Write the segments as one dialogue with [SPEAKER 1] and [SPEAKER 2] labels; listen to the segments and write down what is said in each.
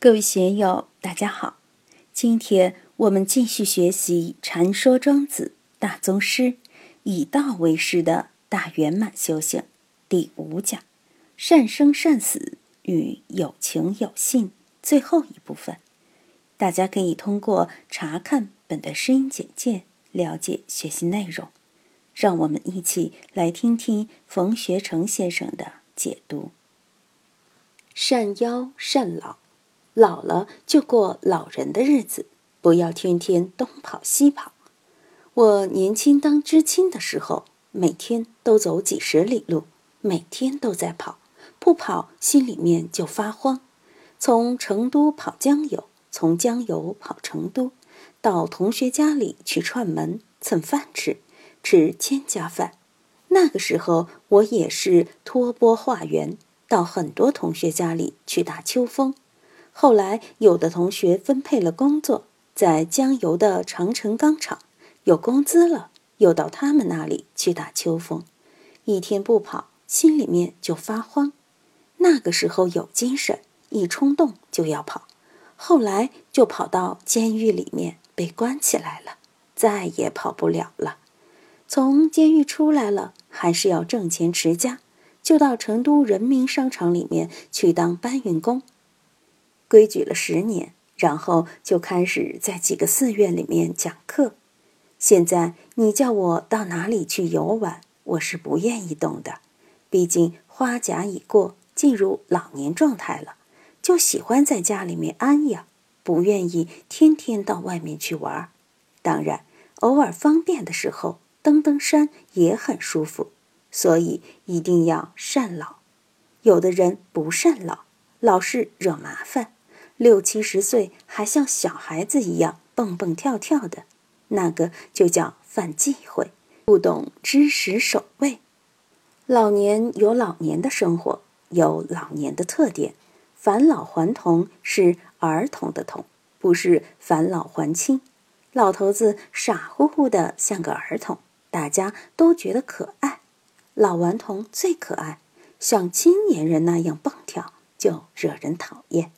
[SPEAKER 1] 各位学友，大家好！今天我们继续学习《禅说庄子大宗师》，以道为师的大圆满修行第五讲“善生善死与有情有信”最后一部分。大家可以通过查看本的声音简介了解学习内容。让我们一起来听听冯学成先生的解读：“
[SPEAKER 2] 善夭善老。”老了就过老人的日子，不要天天东跑西跑。我年轻当知青的时候，每天都走几十里路，每天都在跑，不跑心里面就发慌。从成都跑江油，从江油跑成都，到同学家里去串门蹭饭吃，吃千家饭。那个时候我也是托钵化缘，到很多同学家里去打秋风。后来，有的同学分配了工作，在江油的长城钢厂有工资了，又到他们那里去打秋风。一天不跑，心里面就发慌。那个时候有精神，一冲动就要跑。后来就跑到监狱里面被关起来了，再也跑不了了。从监狱出来了，还是要挣钱持家，就到成都人民商场里面去当搬运工。规矩了十年，然后就开始在几个寺院里面讲课。现在你叫我到哪里去游玩，我是不愿意动的。毕竟花甲已过，进入老年状态了，就喜欢在家里面安养，不愿意天天到外面去玩。当然，偶尔方便的时候登登山也很舒服。所以一定要善老。有的人不善老，老是惹麻烦。六七十岁还像小孩子一样蹦蹦跳跳的，那个就叫犯忌讳，不懂知识守卫。老年有老年的生活，有老年的特点。返老还童是儿童的童，不是返老还青。老头子傻乎乎的像个儿童，大家都觉得可爱。老顽童最可爱，像青年人那样蹦跳，就惹人讨厌。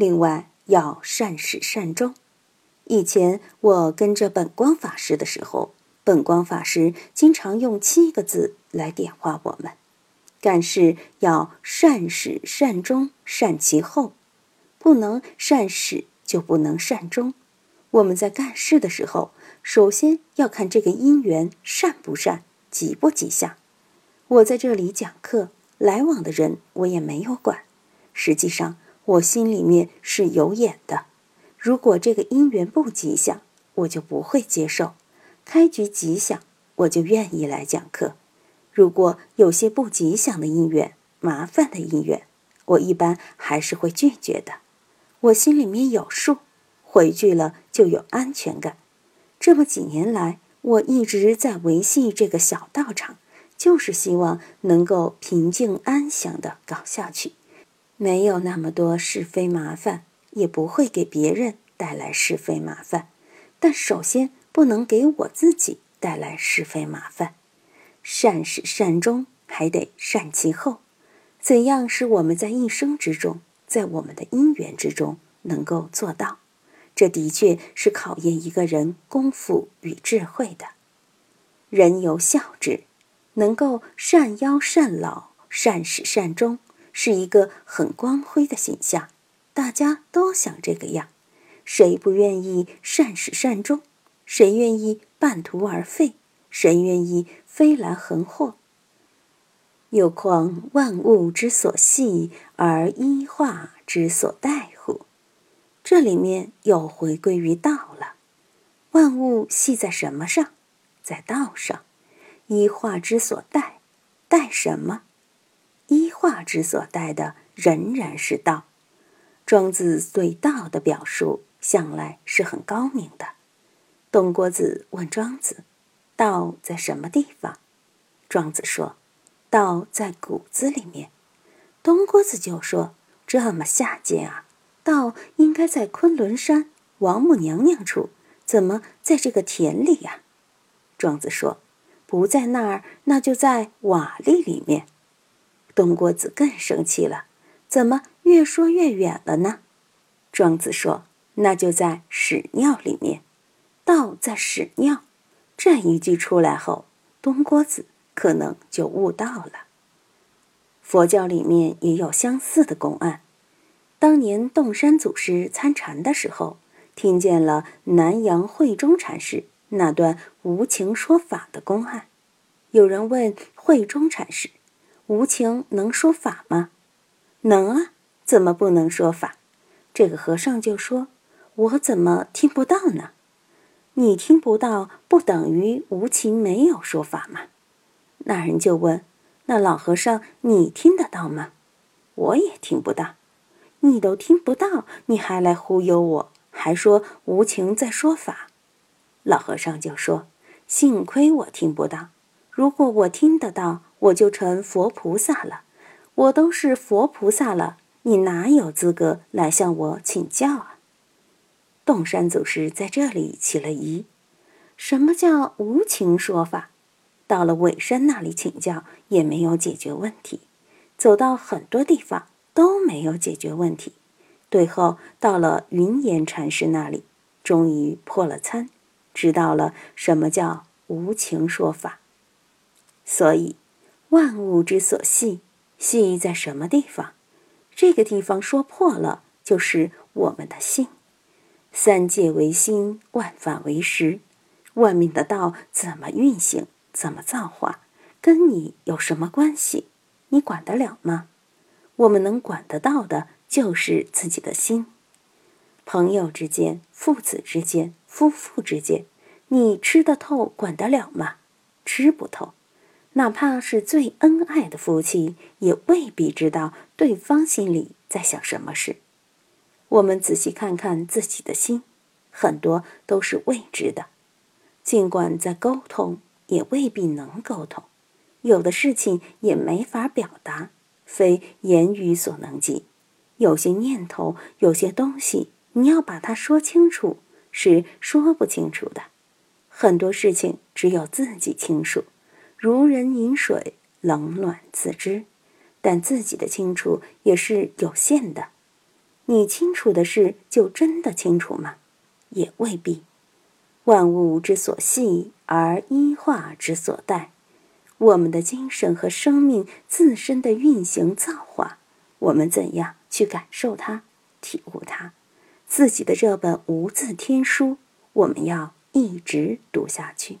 [SPEAKER 2] 另外要善始善终。以前我跟着本光法师的时候，本光法师经常用七个字来点化我们：干事要善始善终善其后，不能善始就不能善终。我们在干事的时候，首先要看这个因缘善不善，吉不吉祥。我在这里讲课，来往的人我也没有管，实际上。我心里面是有眼的，如果这个姻缘不吉祥，我就不会接受；开局吉祥，我就愿意来讲课。如果有些不吉祥的姻缘、麻烦的姻缘，我一般还是会拒绝的。我心里面有数，回拒了就有安全感。这么几年来，我一直在维系这个小道场，就是希望能够平静安详的搞下去。没有那么多是非麻烦，也不会给别人带来是非麻烦。但首先不能给我自己带来是非麻烦。善始善终，还得善其后。怎样使我们在一生之中，在我们的因缘之中能够做到？这的确是考验一个人功夫与智慧的。人有孝之，能够善夭善老，善始善终。是一个很光辉的形象，大家都想这个样，谁不愿意善始善终？谁愿意半途而废？谁愿意飞来横祸？又况万物之所系，而一化之所待乎？这里面又回归于道了。万物系在什么上？在道上。一化之所待，待什么？画之所带的仍然是道。庄子对道的表述向来是很高明的。东郭子问庄子：“道在什么地方？”庄子说：“道在骨子里面。”东郭子就说：“这么下贱啊！道应该在昆仑山王母娘娘处，怎么在这个田里呀？”庄子说：“不在那儿，那就在瓦砾里面。”东郭子更生气了，怎么越说越远了呢？
[SPEAKER 1] 庄子说：“那就在屎尿里面，道在屎尿。”这一句出来后，东郭子可能就悟道了。佛教里面也有相似的公案。当年洞山祖师参禅的时候，听见了南阳慧中禅师那段无情说法的公案。有人问慧中禅师：“无情能说法吗？”“能啊，怎么不能说法？”这个和尚就说：“我怎么听不到呢？”“你听不到，不等于无情没有说法吗？”那人就问：“那老和尚，你听得到吗？”“我也听不到。”你都听不到，你还来忽悠我，还说无情在说法。老和尚就说：“幸亏我听不到，如果我听得到，我就成佛菩萨了。我都是佛菩萨了，你哪有资格来向我请教啊？”洞山祖师在这里起了疑：什么叫无情说法？到了尾山那里请教，也没有解决问题。走到很多地方。都没有解决问题，最后到了云岩禅师那里，终于破了参，知道了什么叫无情说法。所以，万物之所系，系在什么地方？这个地方说破了，就是我们的心。三界为心，万法为实。外面的道怎么运行，怎么造化，跟你有什么关系？你管得了吗？我们能管得到的，就是自己的心。朋友之间、父子之间、夫妇之间，你吃得透、管得了吗？吃不透。哪怕是最恩爱的夫妻，也未必知道对方心里在想什么事。我们仔细看看自己的心，很多都是未知的。尽管在沟通，也未必能沟通。有的事情也没法表达。非言语所能及，有些念头，有些东西，你要把它说清楚，是说不清楚的。很多事情只有自己清楚，如人饮水，冷暖自知。但自己的清楚也是有限的。你清楚的事，就真的清楚吗？也未必。万物之所系，而一化之所待。我们的精神和生命自身的运行造化，我们怎样去感受它、体悟它？自己的这本无字天书，我们要一直读下去。